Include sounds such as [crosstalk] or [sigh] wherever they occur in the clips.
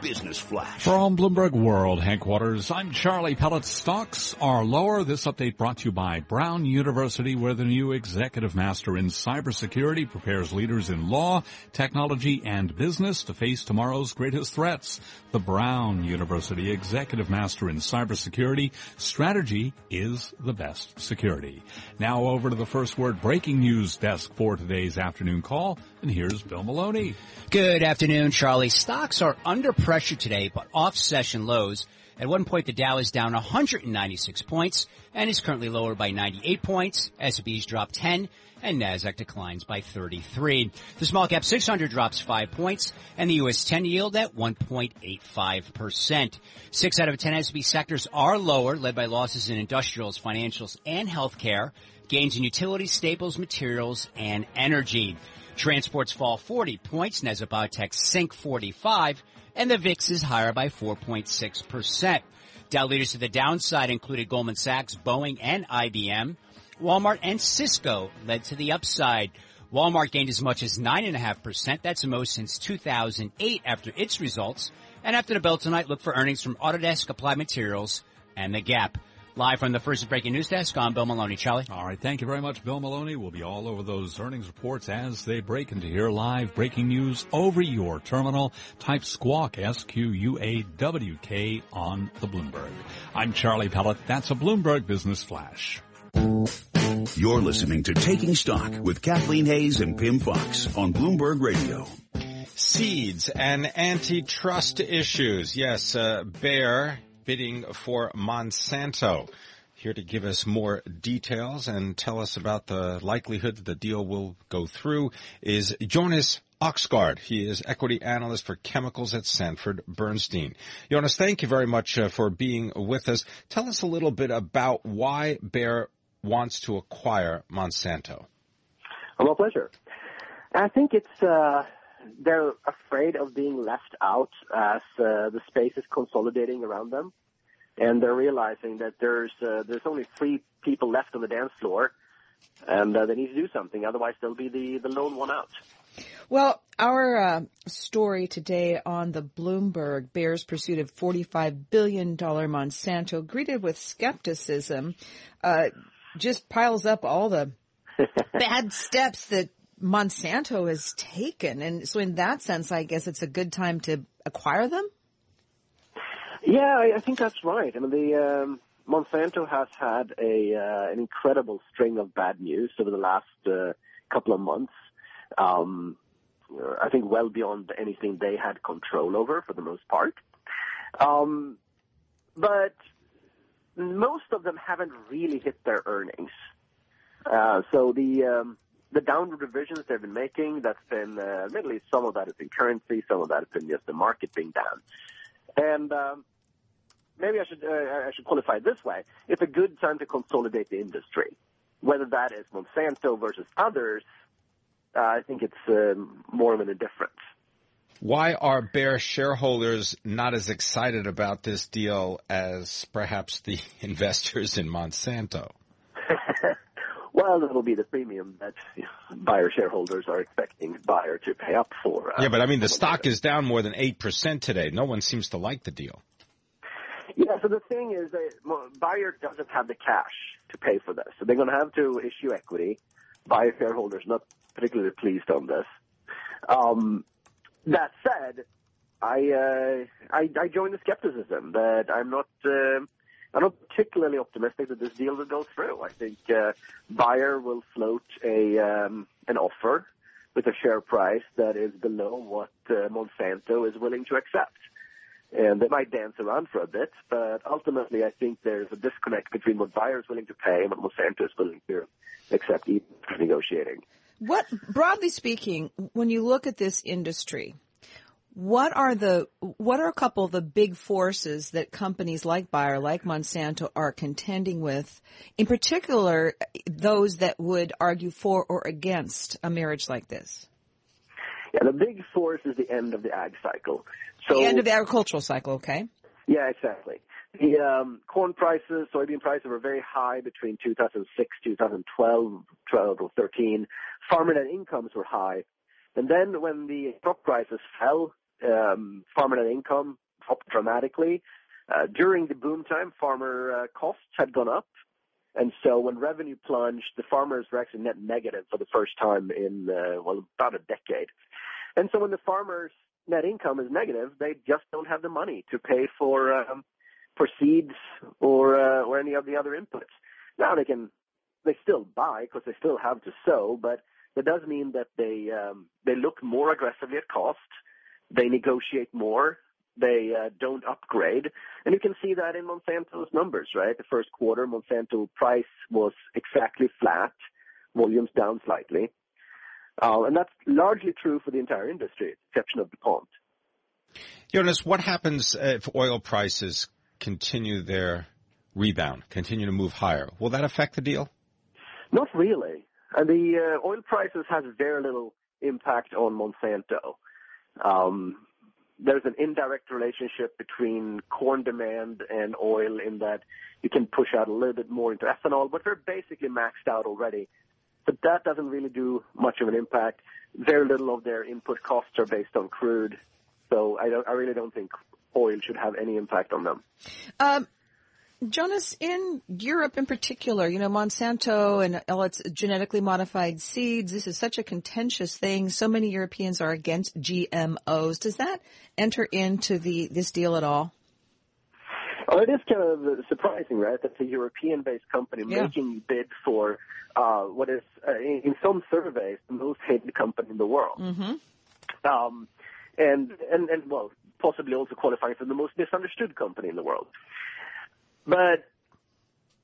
Business Flash. From Bloomberg World headquarters, I'm Charlie Pellet. Stocks are lower. This update brought to you by Brown University, where the new executive master in cybersecurity prepares leaders in law, technology, and business to face tomorrow's greatest threats. The Brown University executive master in cybersecurity strategy is the best security. Now over to the first word breaking news desk for today's afternoon call. And here's Bill Maloney. Good afternoon, Charlie. Stocks are under pressure today, but off session lows. At one point, the Dow is down 196 points and is currently lower by 98 points. S&P's dropped 10 and Nasdaq declines by 33. The small cap 600 drops 5 points and the US 10 yield at 1.85%. 6 out of 10 S&P sectors are lower, led by losses in industrials, financials, and healthcare, gains in utilities, staples, materials, and energy. Transports fall 40 points, Neza Biotech sink 45, and the VIX is higher by 4.6%. Dow leaders to the downside included Goldman Sachs, Boeing, and IBM. Walmart and Cisco led to the upside. Walmart gained as much as 9.5%. That's the most since 2008 after its results. And after the bell tonight, look for earnings from Autodesk, Applied Materials, and The Gap. Live from the first breaking news desk, I'm Bill Maloney. Charlie. All right. Thank you very much, Bill Maloney. We'll be all over those earnings reports as they break and to hear live breaking news over your terminal. Type squawk, S-Q-U-A-W-K on the Bloomberg. I'm Charlie Pellet. That's a Bloomberg Business Flash. You're listening to Taking Stock with Kathleen Hays and Pimm Fox on Bloomberg Radio. Seeds and antitrust issues. Yes, uh, Bayer bidding for Monsanto. Here to give us more details and tell us about the likelihood that the deal will go through is Jonas Oxgaard. He is equity analyst for chemicals at Sanford Bernstein. Jonas, thank you very much uh, for being with us. Tell us a little bit about why Bayer wants to acquire Monsanto. My pleasure. I think it's uh, they're afraid of being left out as uh, the space is consolidating around them, and they're realizing that there's uh, there's only three people left on the dance floor, and uh, they need to do something. Otherwise, they'll be the the lone one out. Well, our uh, story today on the Bloomberg Bayer's pursuit of $45 billion Monsanto, greeted with skepticism, uh, just piles up all the [laughs] bad steps that Monsanto has taken. And so in that sense, I guess it's a good time to acquire them? Yeah, I, I think that's right. I mean, the um, Monsanto has had a uh, an incredible string of bad news over the last uh, couple of months. Um, I think well beyond anything they had control over for the most part. Um, but most of them haven't really hit their earnings. Uh, so the um, the downward revisions they've been making, that's been uh, admittedly some of that has been currency, some of that has been just the market being down. And um, maybe I should uh, I should qualify it this way: it's a good time to consolidate the industry, whether that is Monsanto versus others. Uh, I think it's um, more of an indifference. Why are Bayer shareholders not as excited about this deal as perhaps the [laughs] investors in Monsanto? Well, it'll be the premium that [laughs] Bayer shareholders are expecting Bayer to pay up for. Uh, yeah, but I mean, the stock is down more than 8% today. No one seems to like the deal. Yeah, so the thing is that Bayer doesn't have the cash to pay for this. So they're going to have to issue equity. Bayer shareholders not particularly pleased on this. Um, that said, I, uh, I I join the skepticism that I'm not uh, I'm not particularly optimistic that this deal will go through. I think uh, Bayer will float a um, an offer with a share price that is below what uh, Monsanto is willing to accept. and they might dance around for a bit, but ultimately I think there's a disconnect between what Bayer is willing to pay and what Monsanto is willing to accept even negotiating. What, broadly speaking, when you look at this industry, what are the what are a couple of the big forces that companies like Bayer, like Monsanto, are contending with? In particular, those that would argue for or against a marriage like this. Yeah, the big force is the end of the ag cycle. So the end of the agricultural cycle. Okay. Yeah, exactly. The um, corn prices, soybean prices were very high between 2006, 2012, 12 or 13. Farmer net incomes were high. And then when the crop prices fell, um, farmer net income dropped dramatically. Uh, during the boom time, farmer uh, costs had gone up. And so when revenue plunged, the farmers were actually net negative for the first time in, uh, well, about a decade. And so when the farmers' net income is negative, they just don't have the money to pay for, um, for seeds or, uh, or any of the other inputs. Now they can, they still buy because they still have to sow, but that does mean that they, um, they look more aggressively at cost they negotiate more. They uh, don't upgrade. And you can see that in Monsanto's numbers, right? The first quarter, Monsanto price was exactly flat, volumes down slightly. Uh, and that's largely true for the entire industry, exception of DuPont. Jonas, what happens if oil prices continue their rebound, continue to move higher? Will that affect the deal? Not really. And the uh, oil prices has very little impact on Monsanto. Um, there's an indirect relationship between corn demand and oil in that you can push out a little bit more into ethanol, but they're basically maxed out already. But that doesn't really do much of an impact. Very little of their input costs are based on crude, so I, don't, I really don't think oil should have any impact on them. Um, Jonas, in Europe in particular, you know, Monsanto and all its genetically modified seeds, this is such a contentious thing. So many Europeans are against GMOs. Does that enter into the this deal at all? Well, it is kind of surprising, right? That a European-based company yeah. making bid for uh, what is, uh, in some surveys, the most hated company in the world. Mm-hmm. Um, and, and, and, well, possibly also qualifying for the most misunderstood company in the world. But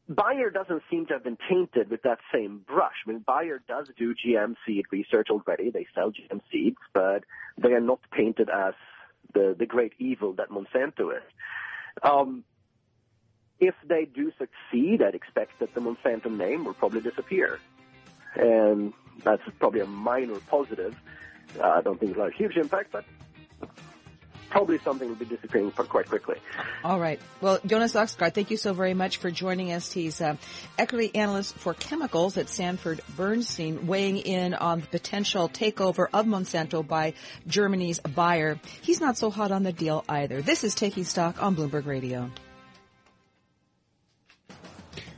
Bayer doesn't seem to have been tainted with that same brush. I mean, Bayer does do GM seed research already. They sell GM seeds, but they are not painted as the, the great evil that Monsanto is. Um, if they do succeed, I'd expect that the Monsanto name will probably disappear. And that's probably a minor positive. Uh, I don't think it'll have a huge impact, but probably something will be disappearing quite quickly. All right. Well, Jonas Oxgaard, thank you so very much for joining us. He's uh, equity analyst for chemicals at Sanford Bernstein, weighing in on the potential takeover of Monsanto by Germany's Bayer. He's not so hot on the deal either. This is Taking Stock on Bloomberg Radio.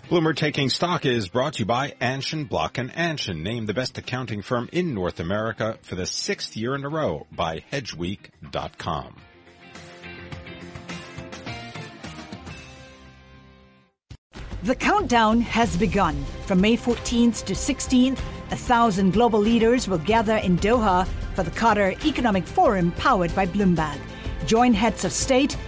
Bloomberg Taking Stock is brought to you by Anchin, Block and Anchin, named the best accounting firm in North America for the sixth year in a row by Hedgeweek.com. The countdown has begun. From May 14th to 16th, a thousand global leaders will gather in Doha for the Qatar Economic Forum powered by Bloomberg. Join heads of state,